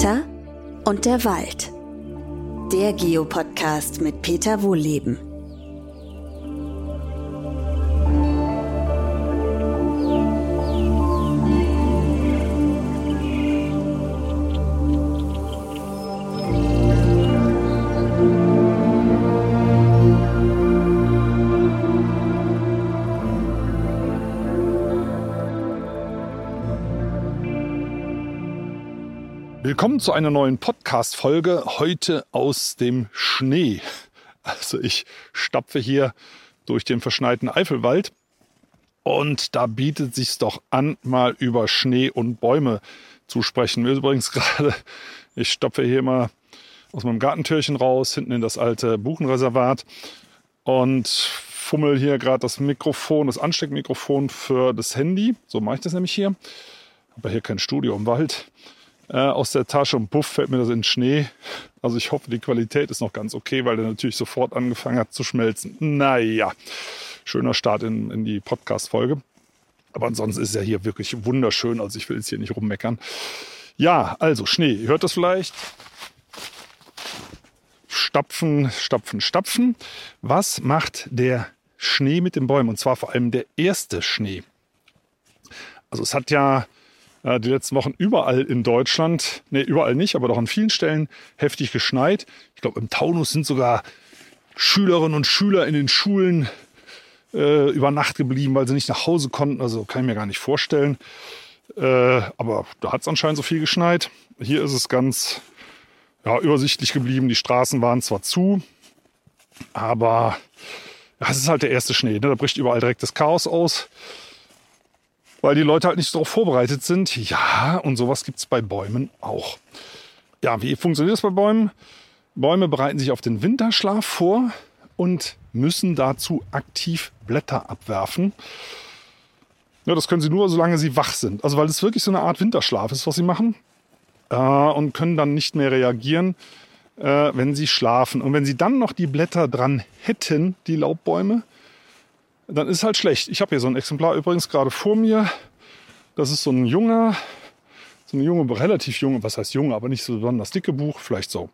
Peter und der Wald. Der Geopodcast mit Peter Wohlleben. Willkommen zu einer neuen Podcast-Folge. Heute aus dem Schnee. Also ich stapfe hier durch den verschneiten Eifelwald und da bietet sich doch an, mal über Schnee und Bäume zu sprechen. Übrigens gerade, ich stapfe hier mal aus meinem Gartentürchen raus, hinten in das alte Buchenreservat und fummel hier gerade das Mikrofon, das Ansteckmikrofon für das Handy. So mache ich das nämlich hier. Aber hier kein Studio im Wald äh, aus der Tasche und puff fällt mir das in den Schnee. Also ich hoffe, die Qualität ist noch ganz okay, weil der natürlich sofort angefangen hat zu schmelzen. Naja, schöner Start in, in die Podcast-Folge. Aber ansonsten ist ja hier wirklich wunderschön. Also ich will jetzt hier nicht rummeckern. Ja, also Schnee. Ihr hört das vielleicht? Stapfen, stapfen, stapfen. Was macht der Schnee mit den Bäumen? Und zwar vor allem der erste Schnee. Also es hat ja die letzten Wochen überall in Deutschland, nee, überall nicht, aber doch an vielen Stellen heftig geschneit. Ich glaube, im Taunus sind sogar Schülerinnen und Schüler in den Schulen äh, über Nacht geblieben, weil sie nicht nach Hause konnten. Also kann ich mir gar nicht vorstellen. Äh, aber da hat es anscheinend so viel geschneit. Hier ist es ganz ja, übersichtlich geblieben. Die Straßen waren zwar zu, aber ja, es ist halt der erste Schnee. Ne? Da bricht überall direkt das Chaos aus weil die Leute halt nicht darauf vorbereitet sind. Ja, und sowas gibt es bei Bäumen auch. Ja, wie funktioniert das bei Bäumen? Bäume bereiten sich auf den Winterschlaf vor und müssen dazu aktiv Blätter abwerfen. Ja, das können sie nur, solange sie wach sind. Also weil es wirklich so eine Art Winterschlaf ist, was sie machen. Äh, und können dann nicht mehr reagieren, äh, wenn sie schlafen. Und wenn sie dann noch die Blätter dran hätten, die Laubbäume, dann ist halt schlecht. Ich habe hier so ein Exemplar übrigens gerade vor mir. Das ist so ein junger, so eine junge, relativ junge, was heißt junge, aber nicht so besonders dicke Buch, vielleicht so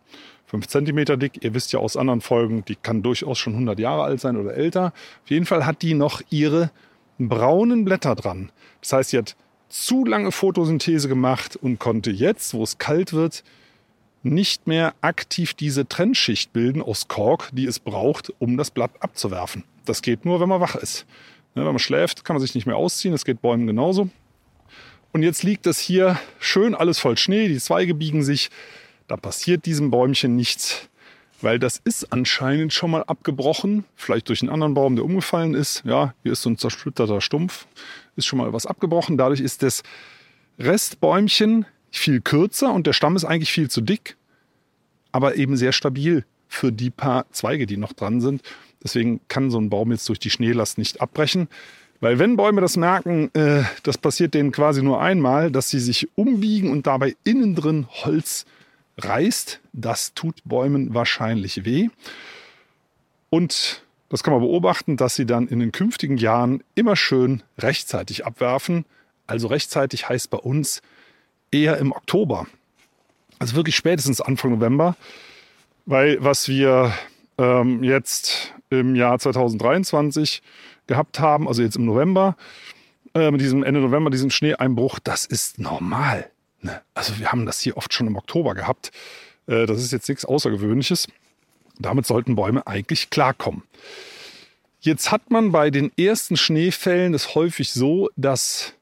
5 cm dick. Ihr wisst ja aus anderen Folgen, die kann durchaus schon 100 Jahre alt sein oder älter. Auf jeden Fall hat die noch ihre braunen Blätter dran. Das heißt, sie hat zu lange Photosynthese gemacht und konnte jetzt, wo es kalt wird, nicht mehr aktiv diese Trennschicht bilden aus Kork, die es braucht, um das Blatt abzuwerfen. Das geht nur, wenn man wach ist. wenn man schläft, kann man sich nicht mehr ausziehen. Das geht Bäumen genauso. Und jetzt liegt es hier schön alles voll Schnee. Die Zweige biegen sich. Da passiert diesem Bäumchen nichts, weil das ist anscheinend schon mal abgebrochen. Vielleicht durch einen anderen Baum, der umgefallen ist. Ja, hier ist so ein zersplitterter Stumpf. Ist schon mal was abgebrochen. Dadurch ist das Restbäumchen viel kürzer und der Stamm ist eigentlich viel zu dick, aber eben sehr stabil für die paar Zweige, die noch dran sind. Deswegen kann so ein Baum jetzt durch die Schneelast nicht abbrechen. Weil wenn Bäume das merken, äh, das passiert denen quasi nur einmal, dass sie sich umbiegen und dabei innen drin Holz reißt, das tut Bäumen wahrscheinlich weh. Und das kann man beobachten, dass sie dann in den künftigen Jahren immer schön rechtzeitig abwerfen. Also rechtzeitig heißt bei uns eher im Oktober. Also wirklich spätestens Anfang November. Weil was wir ähm, jetzt im Jahr 2023 gehabt haben, also jetzt im November, äh, mit diesem Ende November, diesem Schneeeinbruch, das ist normal. Ne? Also wir haben das hier oft schon im Oktober gehabt. Äh, das ist jetzt nichts Außergewöhnliches. Damit sollten Bäume eigentlich klarkommen. Jetzt hat man bei den ersten Schneefällen es häufig so, dass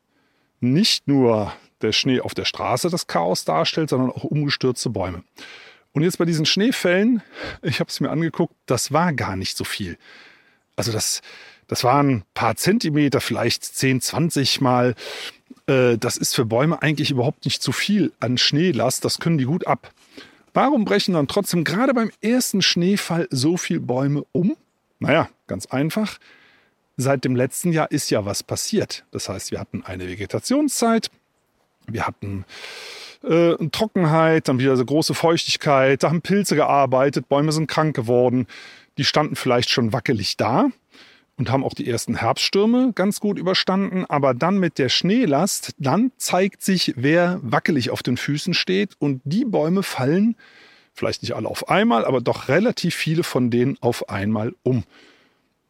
nicht nur der Schnee auf der Straße das Chaos darstellt, sondern auch umgestürzte Bäume. Und jetzt bei diesen Schneefällen, ich habe es mir angeguckt, das war gar nicht so viel. Also das, das waren ein paar Zentimeter, vielleicht 10, 20 Mal. Äh, das ist für Bäume eigentlich überhaupt nicht zu viel an Schneelast. Das können die gut ab. Warum brechen dann trotzdem gerade beim ersten Schneefall so viele Bäume um? Naja, ganz einfach. Seit dem letzten Jahr ist ja was passiert. Das heißt, wir hatten eine Vegetationszeit, wir hatten äh, Trockenheit, dann wieder so große Feuchtigkeit, da haben Pilze gearbeitet, Bäume sind krank geworden, die standen vielleicht schon wackelig da. und haben auch die ersten Herbststürme ganz gut überstanden. Aber dann mit der Schneelast, dann zeigt sich, wer wackelig auf den Füßen steht. Und die Bäume fallen, vielleicht nicht alle auf einmal, aber doch relativ viele von denen auf einmal um.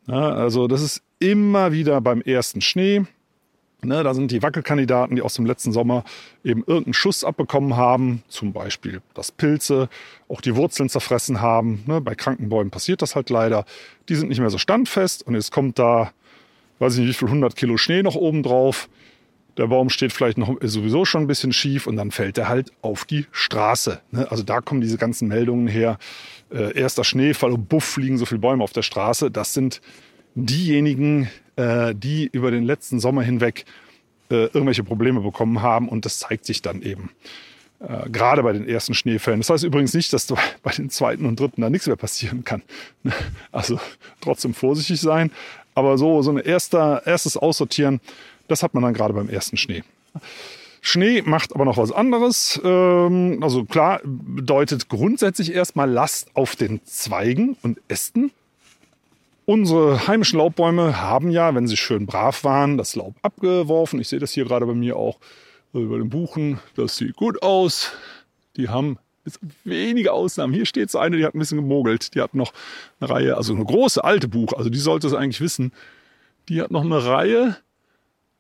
Ja, also das ist immer wieder beim ersten Schnee. Ne, da sind die Wackelkandidaten, die aus dem letzten Sommer eben irgendeinen Schuss abbekommen haben, zum Beispiel, dass Pilze auch die Wurzeln zerfressen haben. Ne, bei kranken Bäumen passiert das halt leider. Die sind nicht mehr so standfest und jetzt kommt da, weiß ich nicht, wie viel 100 Kilo Schnee noch oben drauf. Der Baum steht vielleicht noch sowieso schon ein bisschen schief und dann fällt er halt auf die Straße. Ne? Also da kommen diese ganzen Meldungen her. Äh, erster Schneefall und buff liegen so viele Bäume auf der Straße. Das sind diejenigen, äh, die über den letzten Sommer hinweg äh, irgendwelche Probleme bekommen haben. Und das zeigt sich dann eben äh, gerade bei den ersten Schneefällen. Das heißt übrigens nicht, dass bei den zweiten und dritten da nichts mehr passieren kann. Also trotzdem vorsichtig sein. Aber so, so ein erster, erstes Aussortieren, das hat man dann gerade beim ersten Schnee. Schnee macht aber noch was anderes. Ähm, also klar, bedeutet grundsätzlich erstmal Last auf den Zweigen und Ästen. Unsere heimischen Laubbäume haben ja, wenn sie schön brav waren, das Laub abgeworfen. Ich sehe das hier gerade bei mir auch über den Buchen. Das sieht gut aus. Die haben wenige Ausnahmen. Hier steht so eine, die hat ein bisschen gemogelt. Die hat noch eine Reihe, also eine große alte Buch, also die sollte es eigentlich wissen. Die hat noch eine Reihe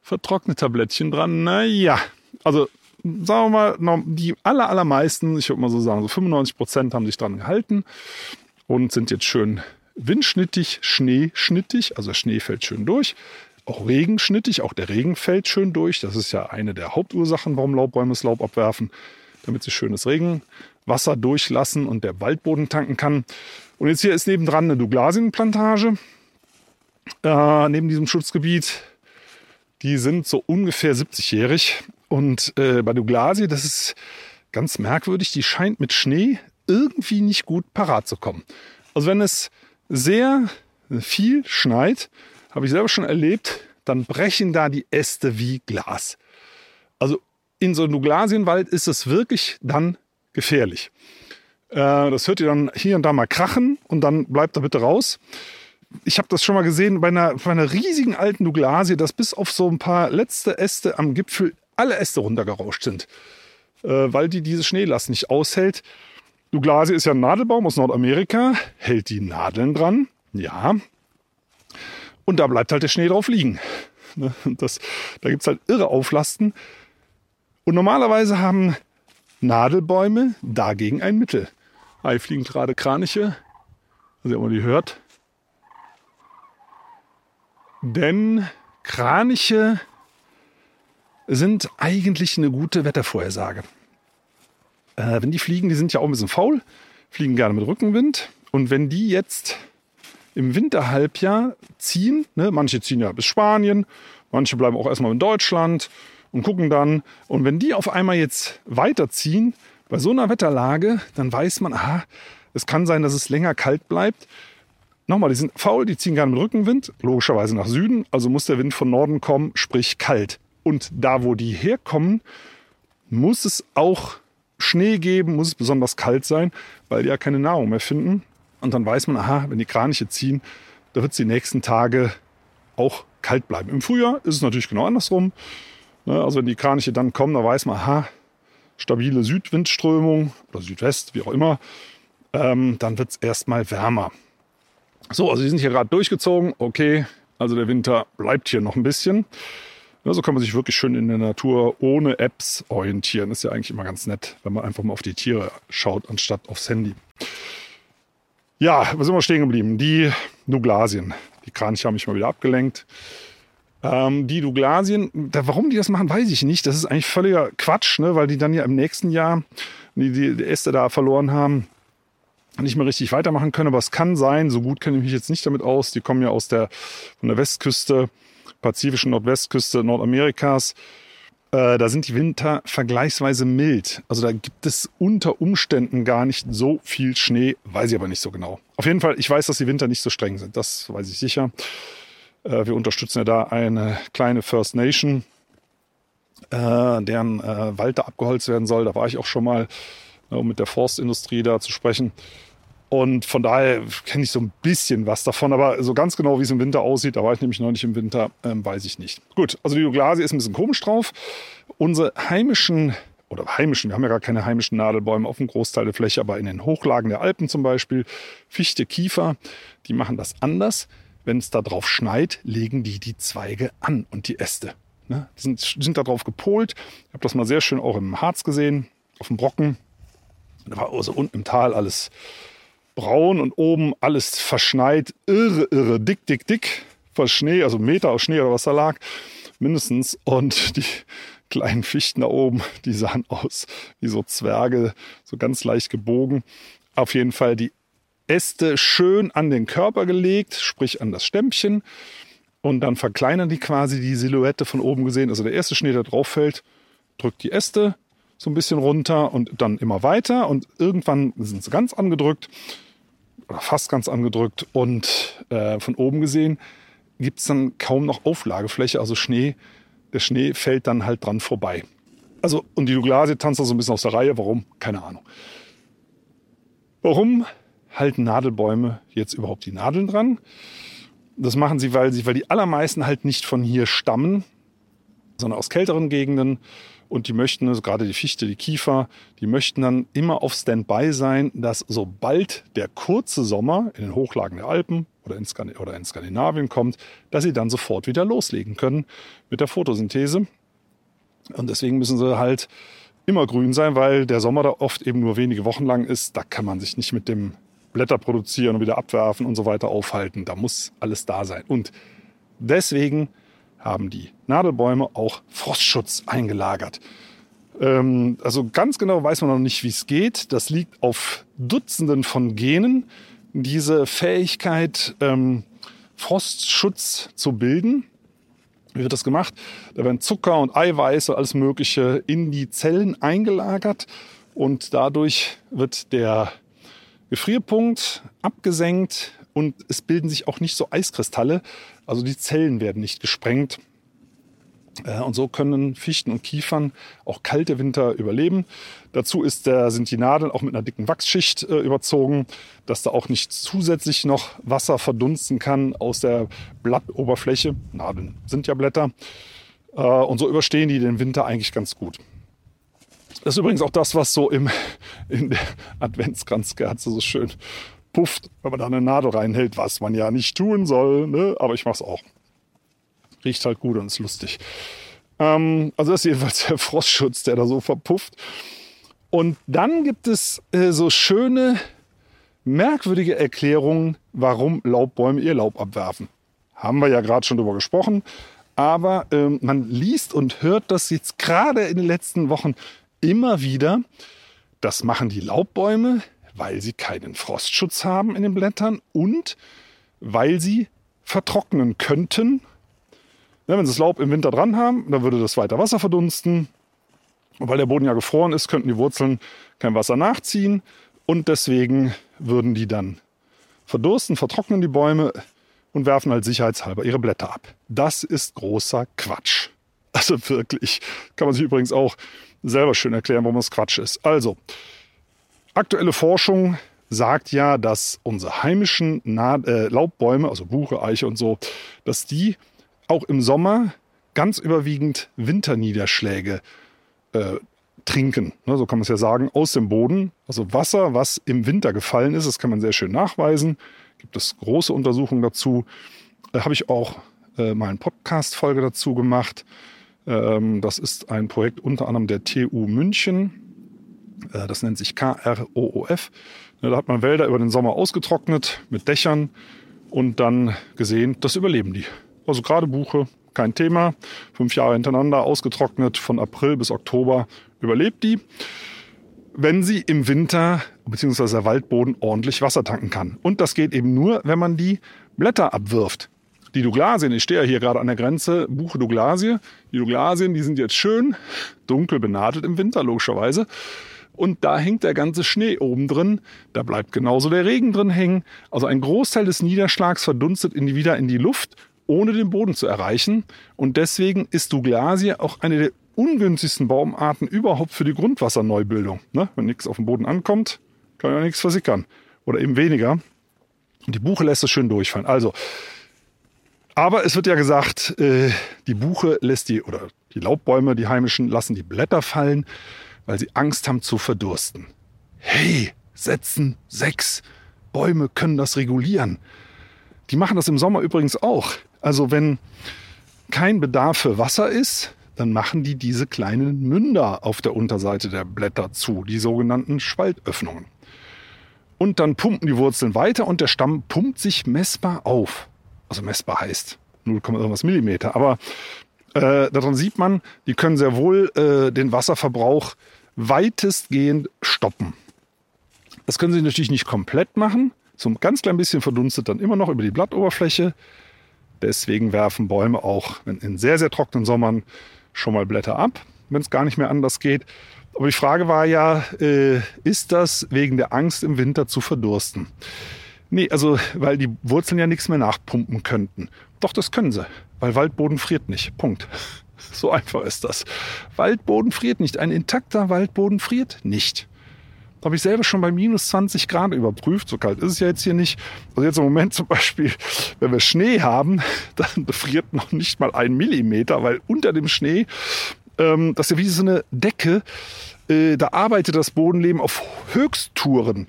vertrockneter Blättchen dran. Naja, also sagen wir mal, die aller, allermeisten, ich würde mal so sagen, so 95 Prozent haben sich dran gehalten und sind jetzt schön windschnittig, schneeschnittig, also Schnee fällt schön durch. Auch regenschnittig, auch der Regen fällt schön durch. Das ist ja eine der Hauptursachen, warum Laubbäume das Laub abwerfen, damit sie schönes Regenwasser durchlassen und der Waldboden tanken kann. Und jetzt hier ist nebendran eine Douglasienplantage, äh, neben diesem Schutzgebiet. Die sind so ungefähr 70-jährig. Und äh, bei Douglasie, das ist ganz merkwürdig, die scheint mit Schnee irgendwie nicht gut parat zu kommen. Also wenn es sehr viel schneit, habe ich selber schon erlebt, dann brechen da die Äste wie Glas. Also in so einem Douglasienwald ist es wirklich dann gefährlich. Äh, das hört ihr dann hier und da mal krachen und dann bleibt da bitte raus. Ich habe das schon mal gesehen bei einer, bei einer riesigen alten Douglasie, dass bis auf so ein paar letzte Äste am Gipfel alle Äste runtergerauscht sind, äh, weil die diese Schneelast nicht aushält. Douglasie ist ja ein Nadelbaum aus Nordamerika, hält die Nadeln dran, ja. Und da bleibt halt der Schnee drauf liegen. Ne, das, da gibt es halt irre Auflasten. Und normalerweise haben Nadelbäume dagegen ein Mittel. Hier fliegen gerade Kraniche. Also, wenn man die hört. Denn Kraniche sind eigentlich eine gute Wettervorhersage. Äh, wenn die fliegen, die sind ja auch ein bisschen faul, fliegen gerne mit Rückenwind. Und wenn die jetzt im Winterhalbjahr ziehen, ne, manche ziehen ja bis Spanien, manche bleiben auch erstmal in Deutschland und gucken dann. Und wenn die auf einmal jetzt weiterziehen, bei so einer Wetterlage, dann weiß man, aha, es kann sein, dass es länger kalt bleibt. Nochmal, die sind faul, die ziehen gerne mit Rückenwind, logischerweise nach Süden, also muss der Wind von Norden kommen, sprich kalt. Und da, wo die herkommen, muss es auch Schnee geben, muss es besonders kalt sein, weil die ja keine Nahrung mehr finden. Und dann weiß man, aha, wenn die Kraniche ziehen, da wird es die nächsten Tage auch kalt bleiben. Im Frühjahr ist es natürlich genau andersrum. Ne, also wenn die Kraniche dann kommen, da weiß man, aha, stabile Südwindströmung oder Südwest, wie auch immer, ähm, dann wird es erstmal wärmer. So, also die sind hier gerade durchgezogen. Okay, also der Winter bleibt hier noch ein bisschen. So kann man sich wirklich schön in der Natur ohne Apps orientieren. Ist ja eigentlich immer ganz nett, wenn man einfach mal auf die Tiere schaut, anstatt aufs Handy. Ja, wo sind wir stehen geblieben? Die Douglasien. Die Kraniche haben mich mal wieder abgelenkt. Ähm, die Douglasien, da, warum die das machen, weiß ich nicht. Das ist eigentlich völliger Quatsch, ne? weil die dann ja im nächsten Jahr die, die, die Äste da verloren haben, nicht mehr richtig weitermachen können. Aber es kann sein, so gut kenne ich mich jetzt nicht damit aus. Die kommen ja aus der, von der Westküste pazifischen Nordwestküste Nordamerikas. Äh, da sind die Winter vergleichsweise mild. Also da gibt es unter Umständen gar nicht so viel Schnee, weiß ich aber nicht so genau. Auf jeden Fall, ich weiß, dass die Winter nicht so streng sind. Das weiß ich sicher. Äh, wir unterstützen ja da eine kleine First Nation, äh, deren Wald da abgeholzt werden soll. Da war ich auch schon mal, um mit der Forstindustrie da zu sprechen. Und von daher kenne ich so ein bisschen was davon, aber so ganz genau, wie es im Winter aussieht, da war ich nämlich noch nicht im Winter, ähm, weiß ich nicht. Gut, also die Douglasie ist ein bisschen komisch drauf. Unsere heimischen oder heimischen, wir haben ja gar keine heimischen Nadelbäume auf dem Großteil der Fläche, aber in den Hochlagen der Alpen zum Beispiel, Fichte, Kiefer, die machen das anders. Wenn es da drauf schneit, legen die die Zweige an und die Äste. Ne? Die sind, sind da drauf gepolt. Ich habe das mal sehr schön auch im Harz gesehen, auf dem Brocken. Da war also unten im Tal alles braun und oben alles verschneit. Irre, irre, dick, dick, dick. Vor Schnee, also Meter aus Schnee oder was da lag, mindestens. Und die kleinen Fichten da oben, die sahen aus wie so Zwerge, so ganz leicht gebogen. Auf jeden Fall die Äste schön an den Körper gelegt, sprich an das Stämmchen. Und dann verkleinern die quasi die Silhouette von oben gesehen. Also der erste Schnee, der drauf fällt, drückt die Äste so ein bisschen runter und dann immer weiter. Und irgendwann sind sie ganz angedrückt oder fast ganz angedrückt. Und äh, von oben gesehen gibt es dann kaum noch Auflagefläche, also Schnee. Der Schnee fällt dann halt dran vorbei. Also, und die Douglasie tanzt da so ein bisschen aus der Reihe. Warum? Keine Ahnung. Warum halten Nadelbäume jetzt überhaupt die Nadeln dran? Das machen sie, weil, sie, weil die allermeisten halt nicht von hier stammen, sondern aus kälteren Gegenden. Und die möchten, also gerade die Fichte, die Kiefer, die möchten dann immer auf Standby sein, dass sobald der kurze Sommer in den Hochlagen der Alpen oder in, oder in Skandinavien kommt, dass sie dann sofort wieder loslegen können mit der Photosynthese. Und deswegen müssen sie halt immer grün sein, weil der Sommer da oft eben nur wenige Wochen lang ist. Da kann man sich nicht mit dem Blätter produzieren und wieder abwerfen und so weiter aufhalten. Da muss alles da sein. Und deswegen haben die Nadelbäume auch Frostschutz eingelagert. Ähm, also ganz genau weiß man noch nicht, wie es geht. Das liegt auf Dutzenden von Genen, diese Fähigkeit, ähm, Frostschutz zu bilden. Wie wird das gemacht? Da werden Zucker und Eiweiße, alles Mögliche in die Zellen eingelagert und dadurch wird der Gefrierpunkt abgesenkt und es bilden sich auch nicht so Eiskristalle, also die Zellen werden nicht gesprengt. Äh, und so können Fichten und Kiefern auch kalte Winter überleben. Dazu ist der, sind die Nadeln auch mit einer dicken Wachsschicht äh, überzogen, dass da auch nicht zusätzlich noch Wasser verdunsten kann aus der Blattoberfläche. Nadeln sind ja Blätter. Äh, und so überstehen die den Winter eigentlich ganz gut. Das ist übrigens auch das, was so im, in der Adventskranzkerze so schön pufft, wenn man da eine Nadel reinhält, was man ja nicht tun soll. Ne? Aber ich mache es auch. Riecht halt gut und ist lustig. Ähm, also das ist jedenfalls der Frostschutz, der da so verpufft. Und dann gibt es äh, so schöne, merkwürdige Erklärungen, warum Laubbäume ihr Laub abwerfen. Haben wir ja gerade schon drüber gesprochen. Aber ähm, man liest und hört das jetzt gerade in den letzten Wochen immer wieder. Das machen die Laubbäume, weil sie keinen Frostschutz haben in den Blättern und weil sie vertrocknen könnten. Ja, wenn sie das Laub im Winter dran haben, dann würde das weiter Wasser verdunsten. Und weil der Boden ja gefroren ist, könnten die Wurzeln kein Wasser nachziehen. Und deswegen würden die dann verdursten, vertrocknen die Bäume und werfen halt sicherheitshalber ihre Blätter ab. Das ist großer Quatsch. Also wirklich. Kann man sich übrigens auch selber schön erklären, warum das Quatsch ist. Also, aktuelle Forschung sagt ja, dass unsere heimischen Na äh, Laubbäume, also Buche, Eiche und so, dass die auch im Sommer ganz überwiegend Winterniederschläge äh, trinken. Ne, so kann man es ja sagen, aus dem Boden. Also Wasser, was im Winter gefallen ist, das kann man sehr schön nachweisen. Gibt es große Untersuchungen dazu. Da äh, habe ich auch äh, mal eine Podcast-Folge dazu gemacht. Ähm, das ist ein Projekt unter anderem der TU München. Äh, das nennt sich KROOF. Ne, da hat man Wälder über den Sommer ausgetrocknet mit Dächern und dann gesehen, das überleben die. Also gerade Buche, kein Thema. Fünf Jahre hintereinander ausgetrocknet, von April bis Oktober überlebt die. Wenn sie im Winter bzw. der Waldboden ordentlich Wasser tanken kann. Und das geht eben nur, wenn man die Blätter abwirft die Douglasien, ich stehe ja hier gerade an der Grenze, Buche Douglasie. Die Douglasien, die sind jetzt schön dunkel benadelt im Winter, logischerweise. Und da hängt der ganze Schnee oben drin. Da bleibt genauso der Regen drin hängen. Also ein Großteil des Niederschlags verdunstet in die, wieder in die Luft, ohne den Boden zu erreichen. Und deswegen ist Douglasie auch eine der ungünstigsten Baumarten überhaupt für die Grundwasserneubildung. Ne? Wenn nichts auf dem Boden ankommt, kann ja nichts versickern. oder eben weniger. Und die Buche lässt es schön durchfallen. Also, aber es wird ja gesagt, äh, die Buche lässt die, oder die Laubbäume, die heimischen, lassen die Blätter fallen, weil sie Angst haben zu verdursten. Hey, setzen sechs Bäume können das regulieren. Die machen das im Sommer übrigens auch. Also wenn kein Bedarf für Wasser ist, dann machen die diese kleinen Münder auf der Unterseite der Blätter zu, die sogenannten Spaltöffnungen. Und dann pumpen die Wurzeln weiter und der Stamm pumpt sich messbar auf. Also messbar heißt 0, irgendwas Millimeter. Aber äh, daran sieht man, die können sehr wohl äh, den Wasserverbrauch weitestgehend stoppen. Das können sie natürlich nicht komplett machen. So ein ganz klein bisschen verdunstet dann immer noch über die Blattoberfläche. Deswegen werfen Bäume auch in sehr, sehr trockenen Sommern schon mal Blätter ab, wenn es gar nicht mehr anders geht. Aber die Frage war ja, äh, ist das wegen der Angst im Winter zu verdursten? Nee, also weil die Wurzeln ja nichts mehr nachpumpen könnten. Doch, das können sie, weil Waldboden friert nicht. Punkt. So einfach ist das. Waldboden friert nicht. Ein intakter Waldboden friert nicht. Habe ich selber schon bei minus 20 Grad überprüft. So kalt ist es ja jetzt hier nicht. Also jetzt im Moment zum Beispiel, wenn wir Schnee haben, dann friert noch nicht mal ein Millimeter, weil unter dem Schnee, ähm, das ist ja wie so eine Decke, äh, da arbeitet das Bodenleben auf Höchsttouren.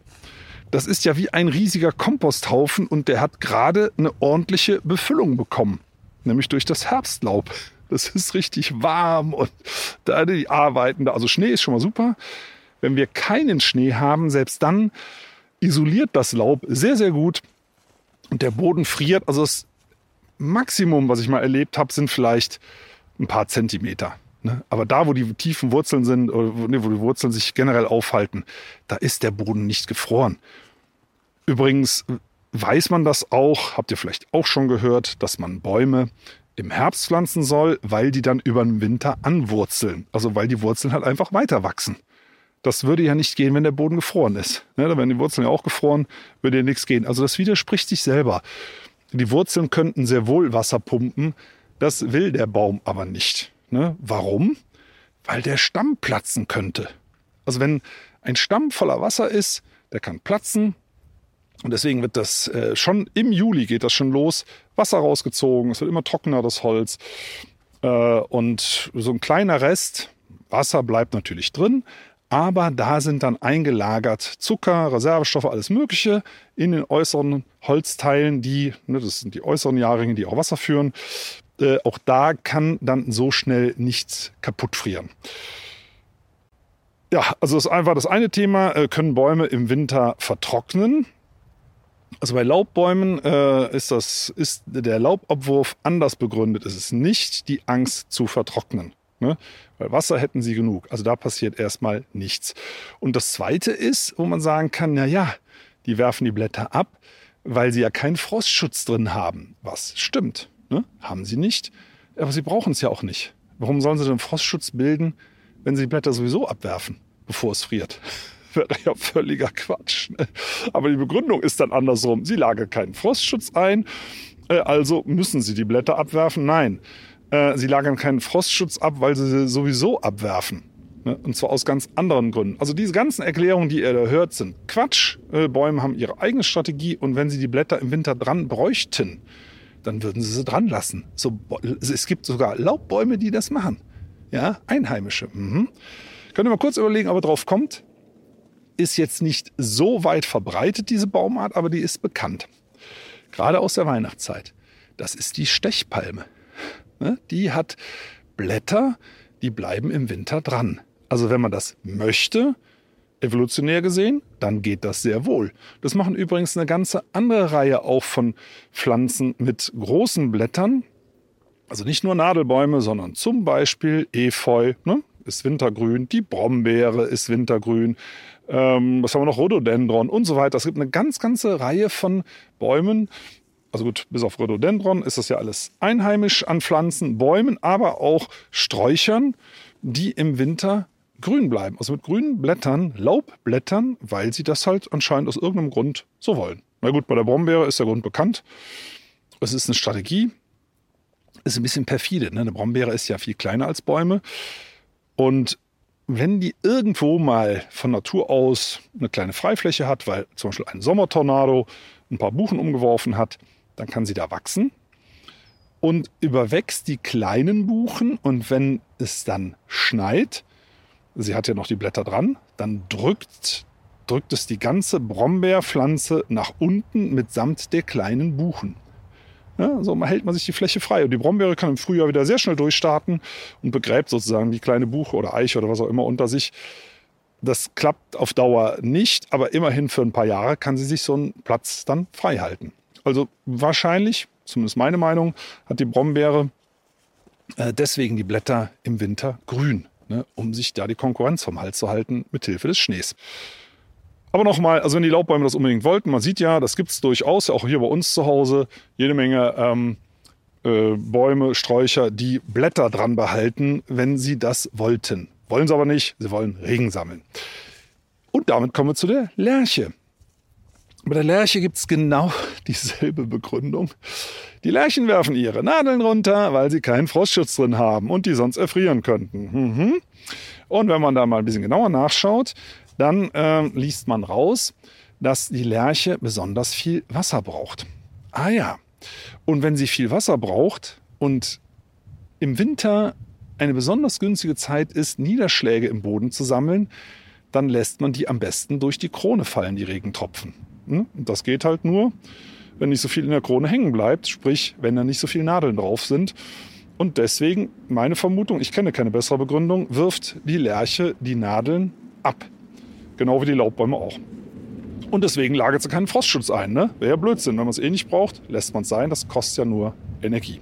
Das ist ja wie ein riesiger Komposthaufen und der hat gerade eine ordentliche Befüllung bekommen, nämlich durch das Herbstlaub. Das ist richtig warm und da die arbeiten da. Also Schnee ist schon mal super. Wenn wir keinen Schnee haben, selbst dann isoliert das Laub sehr, sehr gut und der Boden friert. Also das Maximum, was ich mal erlebt habe, sind vielleicht ein paar Zentimeter. Ne? Aber da, wo die tiefen Wurzeln sind, wo die Wurzeln sich generell aufhalten, da ist der Boden nicht gefroren. Übrigens weiß man das auch, habt ihr vielleicht auch schon gehört, dass man Bäume im Herbst pflanzen soll, weil die dann über den Winter anwurzeln. Also weil die Wurzeln halt einfach weiter wachsen. Das würde ja nicht gehen, wenn der Boden gefroren ist. Ne, da wären die Wurzeln ja auch gefroren, würde ja nichts gehen. Also das widerspricht sich selber. Die Wurzeln könnten sehr wohl Wasser pumpen, das will der Baum aber nicht. Ne? Warum? Weil der Stamm platzen könnte. Also wenn ein Stamm voller Wasser ist, der kann platzen. Und deswegen wird das äh, schon im Juli geht das schon los. Wasser rausgezogen, es wird immer trockener, das Holz. Äh, und so ein kleiner Rest Wasser bleibt natürlich drin, aber da sind dann eingelagert Zucker, Reservestoffe, alles Mögliche in den äußeren Holzteilen, die, ne, das sind die äußeren Jahrringe, die auch Wasser führen. Äh, auch da kann dann so schnell nichts kaputt frieren. Ja, also das ist einfach das eine Thema, äh, können Bäume im Winter vertrocknen. Also bei Laubbäumen äh, ist, das, ist der Laubabwurf anders begründet. Es ist nicht die Angst zu vertrocknen. Ne? Weil Wasser hätten sie genug. Also da passiert erstmal nichts. Und das Zweite ist, wo man sagen kann, na ja, die werfen die Blätter ab, weil sie ja keinen Frostschutz drin haben. Was stimmt. Ne? Haben sie nicht. Aber sie brauchen es ja auch nicht. Warum sollen sie denn Frostschutz bilden, wenn sie die Blätter sowieso abwerfen, bevor es friert? Wäre ja völliger Quatsch. Ne? Aber die Begründung ist dann andersrum. Sie lagern keinen Frostschutz ein, äh, also müssen sie die Blätter abwerfen. Nein, äh, sie lagern keinen Frostschutz ab, weil sie sie sowieso abwerfen. Ne? Und zwar aus ganz anderen Gründen. Also diese ganzen Erklärungen, die ihr da hört, sind Quatsch. Äh, Bäume haben ihre eigene Strategie und wenn sie die Blätter im Winter dran bräuchten, dann würden sie sie dran lassen. So, es gibt sogar Laubbäume, die das machen. Ja, Einheimische. Mhm. Könnt ihr mal kurz überlegen, ob er drauf kommt. Ist jetzt nicht so weit verbreitet, diese Baumart, aber die ist bekannt. Gerade aus der Weihnachtszeit. Das ist die Stechpalme. Ne? Die hat Blätter, die bleiben im Winter dran. Also wenn man das möchte, evolutionär gesehen, dann geht das sehr wohl. Das machen übrigens eine ganze andere Reihe auch von Pflanzen mit großen Blättern. Also nicht nur Nadelbäume, sondern zum Beispiel Efeu ne, ist wintergrün, die Brombeere ist wintergrün, ähm, was haben wir noch, Rhododendron und so weiter. Es gibt eine ganz, ganze Reihe von Bäumen, also gut, bis auf Rhododendron ist das ja alles einheimisch an Pflanzen, Bäumen, aber auch Sträuchern, die im Winter grün bleiben. Also mit grünen Blättern, Laubblättern, weil sie das halt anscheinend aus irgendeinem Grund so wollen. Na gut, bei der Brombeere ist der Grund bekannt. Es ist eine Strategie. Ist ein bisschen perfide. Ne? Eine Brombeere ist ja viel kleiner als Bäume. Und wenn die irgendwo mal von Natur aus eine kleine Freifläche hat, weil zum Beispiel ein Sommertornado ein paar Buchen umgeworfen hat, dann kann sie da wachsen und überwächst die kleinen Buchen. Und wenn es dann schneit, sie hat ja noch die Blätter dran, dann drückt, drückt es die ganze Brombeerpflanze nach unten mitsamt der kleinen Buchen. Ja, so hält man sich die Fläche frei. Und die Brombeere kann im Frühjahr wieder sehr schnell durchstarten und begräbt sozusagen die kleine Buche oder Eiche oder was auch immer unter sich. Das klappt auf Dauer nicht, aber immerhin für ein paar Jahre kann sie sich so einen Platz dann frei halten. Also wahrscheinlich, zumindest meine Meinung, hat die Brombeere äh, deswegen die Blätter im Winter grün, ne, um sich da die Konkurrenz vom Hals zu halten mit Hilfe des Schnees. Aber nochmal, also wenn die Laubbäume das unbedingt wollten, man sieht ja, das gibt es durchaus, auch hier bei uns zu Hause, jede Menge ähm, äh, Bäume, Sträucher, die Blätter dran behalten, wenn sie das wollten. Wollen sie aber nicht, sie wollen Regen sammeln. Und damit kommen wir zu der Lerche. Bei der Lerche gibt es genau dieselbe Begründung. Die Lerchen werfen ihre Nadeln runter, weil sie keinen Frostschutz drin haben und die sonst erfrieren könnten. Mhm. Und wenn man da mal ein bisschen genauer nachschaut, dann äh, liest man raus, dass die Lerche besonders viel Wasser braucht. Ah ja. Und wenn sie viel Wasser braucht und im Winter eine besonders günstige Zeit ist, Niederschläge im Boden zu sammeln, dann lässt man die am besten durch die Krone fallen, die Regentropfen. Hm? Und das geht halt nur, wenn nicht so viel in der Krone hängen bleibt, sprich, wenn da nicht so viele Nadeln drauf sind. Und deswegen, meine Vermutung, ich kenne keine bessere Begründung, wirft die Lerche die Nadeln ab. Genau wie die Laubbäume auch. Und deswegen lagert sie keinen Frostschutz ein. Ne? Wäre ja Blödsinn. Wenn man es eh nicht braucht, lässt man es sein. Das kostet ja nur Energie.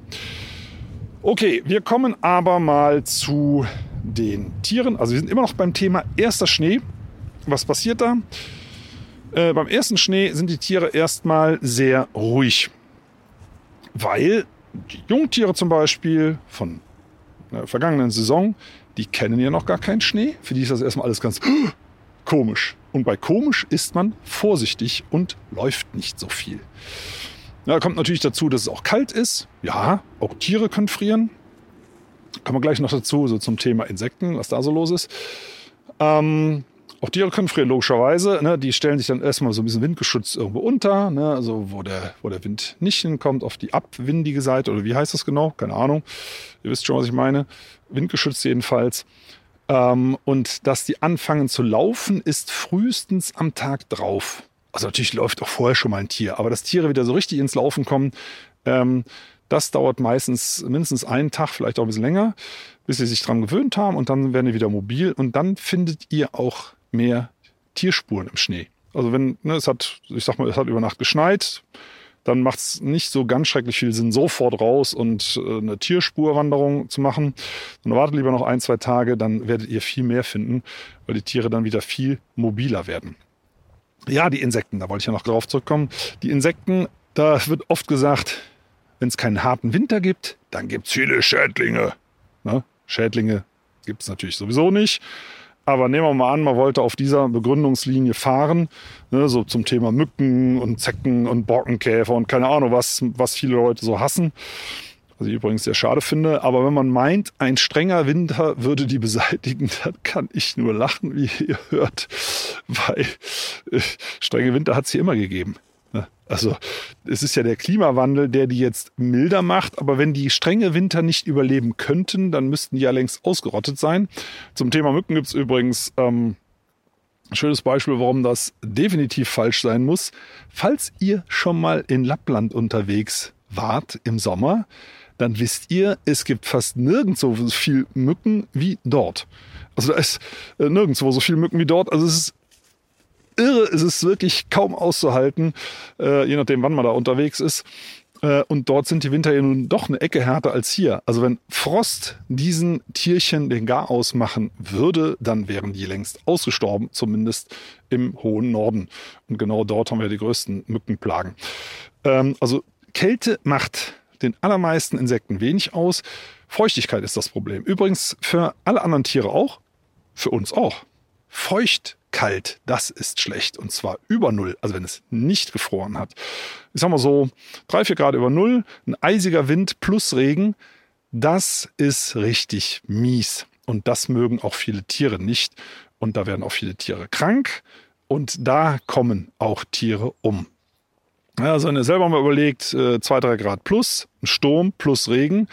Okay, wir kommen aber mal zu den Tieren. Also wir sind immer noch beim Thema erster Schnee. Was passiert da? Äh, beim ersten Schnee sind die Tiere erstmal sehr ruhig. Weil die Jungtiere zum Beispiel von der vergangenen Saison, die kennen ja noch gar keinen Schnee. Für die ist das erstmal alles ganz komisch. Und bei komisch ist man vorsichtig und läuft nicht so viel. Ja, kommt natürlich dazu, dass es auch kalt ist. Ja, auch Tiere können frieren. Kommen wir gleich noch dazu, so zum Thema Insekten, was da so los ist. Ähm, auch Tiere können frieren, logischerweise. Ne? Die stellen sich dann erstmal so ein bisschen windgeschützt irgendwo unter, ne? also wo der, wo der Wind nicht hinkommt, auf die abwindige Seite oder wie heißt das genau? Keine Ahnung. Ihr wisst schon, was ich meine. Windgeschützt jedenfalls. Ähm, und dass die anfangen zu laufen, ist frühestens am Tag drauf. Also natürlich läuft auch vorher schon mal ein Tier, aber dass Tiere wieder so richtig ins Laufen kommen, ähm, das dauert meistens mindestens einen Tag, vielleicht auch ein bisschen länger, bis sie sich dran gewöhnt haben und dann werden die wieder mobil und dann findet ihr auch mehr Tierspuren im Schnee. Also wenn, ne, es hat, ich sag mal, es hat über Nacht geschneit, dann macht es nicht so ganz schrecklich viel Sinn, sofort raus und äh, eine Tierspurwanderung zu machen. Dann wartet lieber noch ein, zwei Tage, dann werdet ihr viel mehr finden, weil die Tiere dann wieder viel mobiler werden. Ja, die Insekten, da wollte ich ja noch drauf zurückkommen. Die Insekten, da wird oft gesagt, wenn es keinen harten Winter gibt, dann gibt es viele Schädlinge. Ne? Schädlinge gibt es natürlich sowieso nicht. Aber nehmen wir mal an, man wollte auf dieser Begründungslinie fahren, ne, so zum Thema Mücken und Zecken und Borkenkäfer und keine Ahnung, was, was viele Leute so hassen. Was ich übrigens sehr schade finde. Aber wenn man meint, ein strenger Winter würde die beseitigen, dann kann ich nur lachen, wie ihr hört. Weil äh, strenge Winter hat es hier immer gegeben. Also es ist ja der Klimawandel, der die jetzt milder macht, aber wenn die strenge Winter nicht überleben könnten, dann müssten die ja längst ausgerottet sein. Zum Thema Mücken gibt es übrigens ähm, ein schönes Beispiel, warum das definitiv falsch sein muss. Falls ihr schon mal in Lappland unterwegs wart im Sommer, dann wisst ihr, es gibt fast nirgendwo so viel Mücken wie dort. Also da ist äh, nirgendwo so viel Mücken wie dort. Also es ist irre. Es ist wirklich kaum auszuhalten, äh, je nachdem, wann man da unterwegs ist. Äh, und dort sind die Winter ja nun doch eine Ecke härter als hier. Also wenn Frost diesen Tierchen den Gar ausmachen würde, dann wären die längst ausgestorben, zumindest im hohen Norden. Und genau dort haben wir die größten Mückenplagen. Ähm, also Kälte macht den allermeisten Insekten wenig aus. Feuchtigkeit ist das Problem. Übrigens für alle anderen Tiere auch, für uns auch. Feucht kalt, das ist schlecht. Und zwar über Null, also wenn es nicht gefroren hat. Ich sag mal so, drei, vier Grad über Null, ein eisiger Wind plus Regen, das ist richtig mies. Und das mögen auch viele Tiere nicht. Und da werden auch viele Tiere krank. Und da kommen auch Tiere um. Also wenn ihr selber mal überlegt, äh, zwei, drei Grad plus, ein Sturm plus Regen,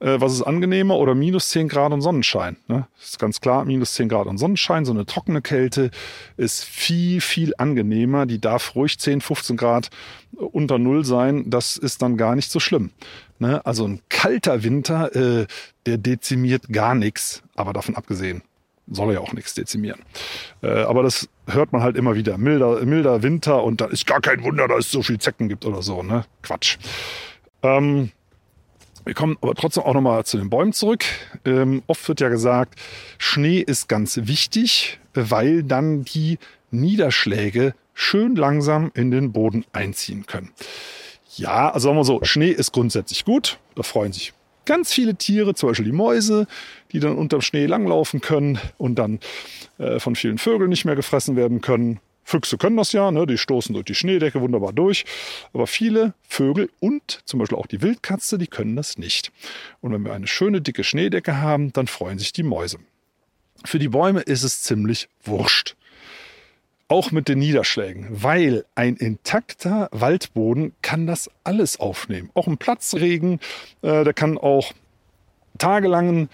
äh, was ist angenehmer oder minus 10 Grad und Sonnenschein. Ne? Ist ganz klar, minus 10 Grad und Sonnenschein, so eine trockene Kälte ist viel, viel angenehmer. Die darf ruhig 10, 15 Grad unter Null sein. Das ist dann gar nicht so schlimm. Ne? Also ein kalter Winter, äh, der dezimiert gar nichts, aber davon abgesehen soll er ja auch nichts dezimieren. Äh, aber das hört man halt immer wieder. Milder, milder Winter und da ist gar kein Wunder, dass es so viel Zecken gibt oder so. Ne? Quatsch. Ähm, wir kommen aber trotzdem auch nochmal zu den Bäumen zurück. Ähm, oft wird ja gesagt, Schnee ist ganz wichtig, weil dann die Niederschläge schön langsam in den Boden einziehen können. Ja, also sagen wir so, Schnee ist grundsätzlich gut. Da freuen sich ganz viele Tiere, zum Beispiel die Mäuse, die dann unterm Schnee langlaufen können und dann äh, von vielen Vögeln nicht mehr gefressen werden können. Füchse können das ja, ne? die stoßen durch die Schneedecke wunderbar durch. Aber viele Vögel und zum Beispiel auch die Wildkatze, die können das nicht. Und wenn wir eine schöne dicke Schneedecke haben, dann freuen sich die Mäuse. Für die Bäume ist es ziemlich wurscht. Auch mit den Niederschlägen, weil ein intakter Waldboden kann das alles aufnehmen. Auch ein Platzregen, äh, der kann auch tagelangen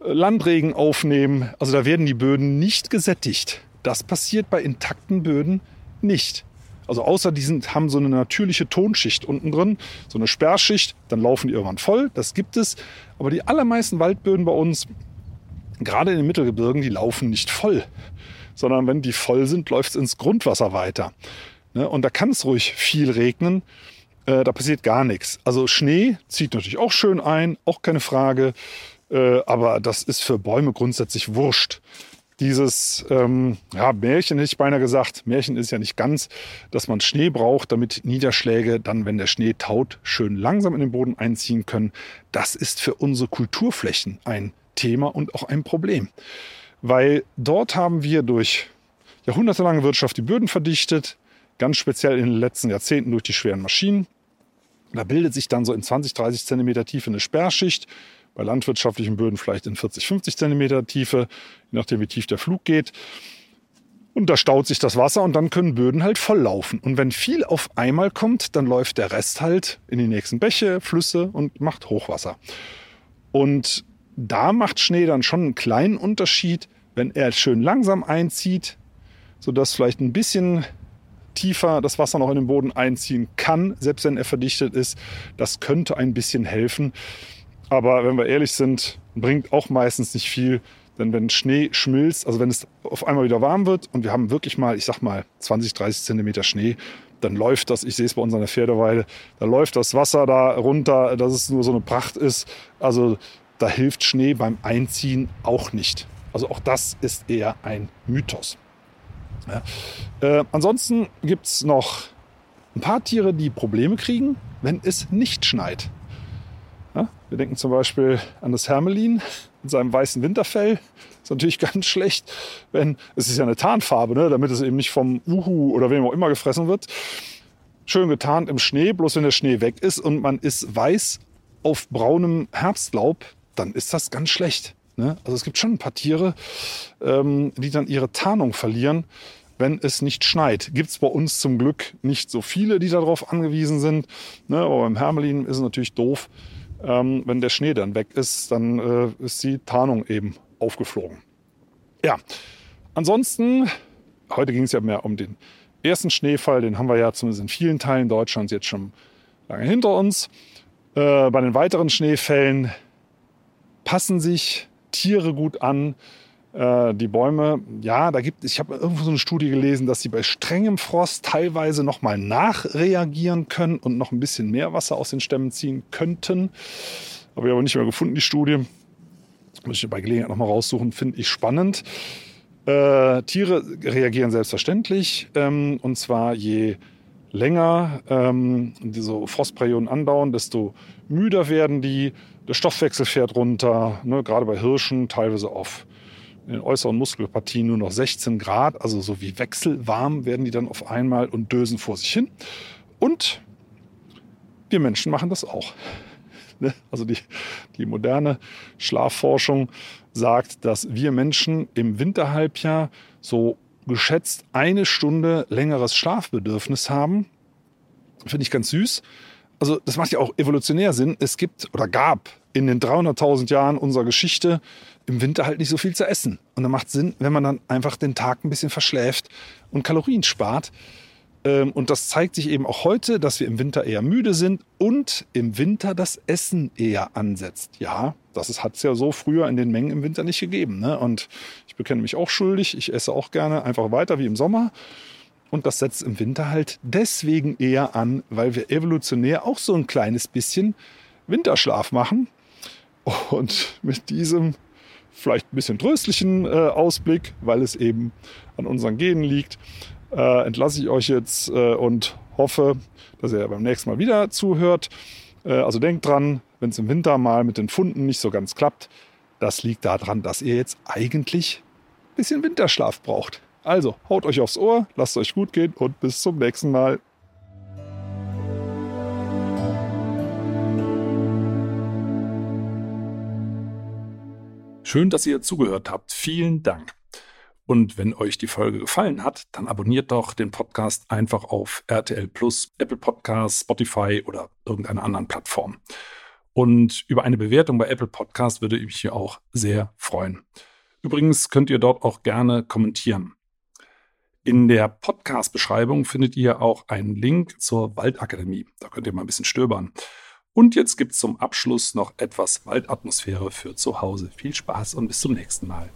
äh, Landregen aufnehmen. Also da werden die Böden nicht gesättigt. Das passiert bei intakten Böden nicht. Also außer die sind, haben so eine natürliche Tonschicht unten drin, so eine Sperrschicht, dann laufen die irgendwann voll, das gibt es. Aber die allermeisten Waldböden bei uns, gerade in den Mittelgebirgen, die laufen nicht voll, sondern wenn die voll sind, läuft es ins Grundwasser weiter. Ne? Und da kann es ruhig viel regnen, äh, da passiert gar nichts. Also Schnee zieht natürlich auch schön ein, auch keine Frage, äh, aber das ist für Bäume grundsätzlich wurscht dieses ähm, ja, Märchen hätte ich beinahe gesagt, Märchen ist ja nicht ganz, dass man Schnee braucht, damit Niederschläge dann, wenn der Schnee taut, schön langsam in den Boden einziehen können. Das ist für unsere Kulturflächen ein Thema und auch ein Problem. Weil dort haben wir durch jahrhundertelange Wirtschaft die Böden verdichtet, ganz speziell in den letzten Jahrzehnten durch die schweren Maschinen. Da bildet sich dann so in 20, 30 Zentimeter Tiefe eine Sperrschicht bei landwirtschaftlichen Böden vielleicht in 40, 50 Zentimeter Tiefe, je nachdem wie tief der Flug geht. Und da staut sich das Wasser und dann können Böden halt volllaufen. Und wenn viel auf einmal kommt, dann läuft der Rest halt in die nächsten Bäche, Flüsse und macht Hochwasser. Und da macht Schnee dann schon einen kleinen Unterschied, wenn er schön langsam einzieht, sodass vielleicht ein bisschen tiefer das Wasser noch in den Boden einziehen kann, selbst wenn er verdichtet ist. Das könnte ein bisschen helfen. Aber wenn wir ehrlich sind, bringt auch meistens nicht viel. Denn wenn Schnee schmilzt, also wenn es auf einmal wieder warm wird und wir haben wirklich mal, ich sag mal, 20, 30 Zentimeter Schnee, dann läuft das, ich sehe es bei uns an der Pferdeweide, da läuft das Wasser da runter, dass es nur so eine Pracht ist. Also da hilft Schnee beim Einziehen auch nicht. Also auch das ist eher ein Mythos. Ja. Äh, ansonsten gibt es noch ein paar Tiere, die Probleme kriegen, wenn es nicht schneit. Wir denken zum Beispiel an das Hermelin mit seinem weißen Winterfell. Ist natürlich ganz schlecht, wenn es ist ja eine Tarnfarbe, ne, damit es eben nicht vom Uhu oder wem auch immer gefressen wird. Schön getarnt im Schnee, bloß wenn der Schnee weg ist und man ist weiß auf braunem Herbstlaub, dann ist das ganz schlecht. Ne? Also es gibt schon ein paar Tiere, ähm, die dann ihre Tarnung verlieren, wenn es nicht schneit. Gibt es bei uns zum Glück nicht so viele, die darauf angewiesen sind. Ne? Aber beim Hermelin ist es natürlich doof, ähm, wenn der Schnee dann weg ist, dann äh, ist die Tarnung eben aufgeflogen. Ja, ansonsten, heute ging es ja mehr um den ersten Schneefall, den haben wir ja zumindest in vielen Teilen Deutschlands jetzt schon lange hinter uns. Äh, bei den weiteren Schneefällen passen sich Tiere gut an. Äh, die Bäume, ja, da gibt ich habe irgendwo so eine Studie gelesen, dass sie bei strengem Frost teilweise noch mal nachreagieren können und noch ein bisschen mehr Wasser aus den Stämmen ziehen könnten. Habe ich aber nicht mehr gefunden, die Studie. Muss ich bei Gelegenheit noch mal raussuchen, finde ich spannend. Äh, Tiere reagieren selbstverständlich ähm, und zwar je länger ähm, diese Frostperioden andauern, desto müder werden die. Der Stoffwechsel fährt runter, ne, gerade bei Hirschen teilweise auf in den äußeren Muskelpartien nur noch 16 Grad, also so wie wechselwarm werden die dann auf einmal und dösen vor sich hin. Und wir Menschen machen das auch. Ne? Also die, die moderne Schlafforschung sagt, dass wir Menschen im Winterhalbjahr so geschätzt eine Stunde längeres Schlafbedürfnis haben. Finde ich ganz süß. Also das macht ja auch evolutionär Sinn. Es gibt oder gab in den 300.000 Jahren unserer Geschichte im Winter halt nicht so viel zu essen. Und da macht Sinn, wenn man dann einfach den Tag ein bisschen verschläft und Kalorien spart. Ähm, und das zeigt sich eben auch heute, dass wir im Winter eher müde sind und im Winter das Essen eher ansetzt. Ja, das hat es ja so früher in den Mengen im Winter nicht gegeben. Ne? Und ich bekenne mich auch schuldig. Ich esse auch gerne einfach weiter wie im Sommer. Und das setzt im Winter halt deswegen eher an, weil wir evolutionär auch so ein kleines bisschen Winterschlaf machen. Und mit diesem vielleicht ein bisschen tröstlichen äh, Ausblick, weil es eben an unseren Genen liegt, äh, entlasse ich euch jetzt äh, und hoffe, dass ihr beim nächsten Mal wieder zuhört. Äh, also denkt dran, wenn es im Winter mal mit den Funden nicht so ganz klappt, das liegt daran, dass ihr jetzt eigentlich ein bisschen Winterschlaf braucht. Also haut euch aufs Ohr, lasst euch gut gehen und bis zum nächsten Mal. Schön, dass ihr zugehört habt. Vielen Dank. Und wenn euch die Folge gefallen hat, dann abonniert doch den Podcast einfach auf RTL Plus, Apple Podcasts, Spotify oder irgendeiner anderen Plattform. Und über eine Bewertung bei Apple Podcast würde ich mich hier auch sehr freuen. Übrigens könnt ihr dort auch gerne kommentieren. In der Podcast-Beschreibung findet ihr auch einen Link zur Waldakademie. Da könnt ihr mal ein bisschen stöbern. Und jetzt gibt es zum Abschluss noch etwas Waldatmosphäre für zu Hause. Viel Spaß und bis zum nächsten Mal.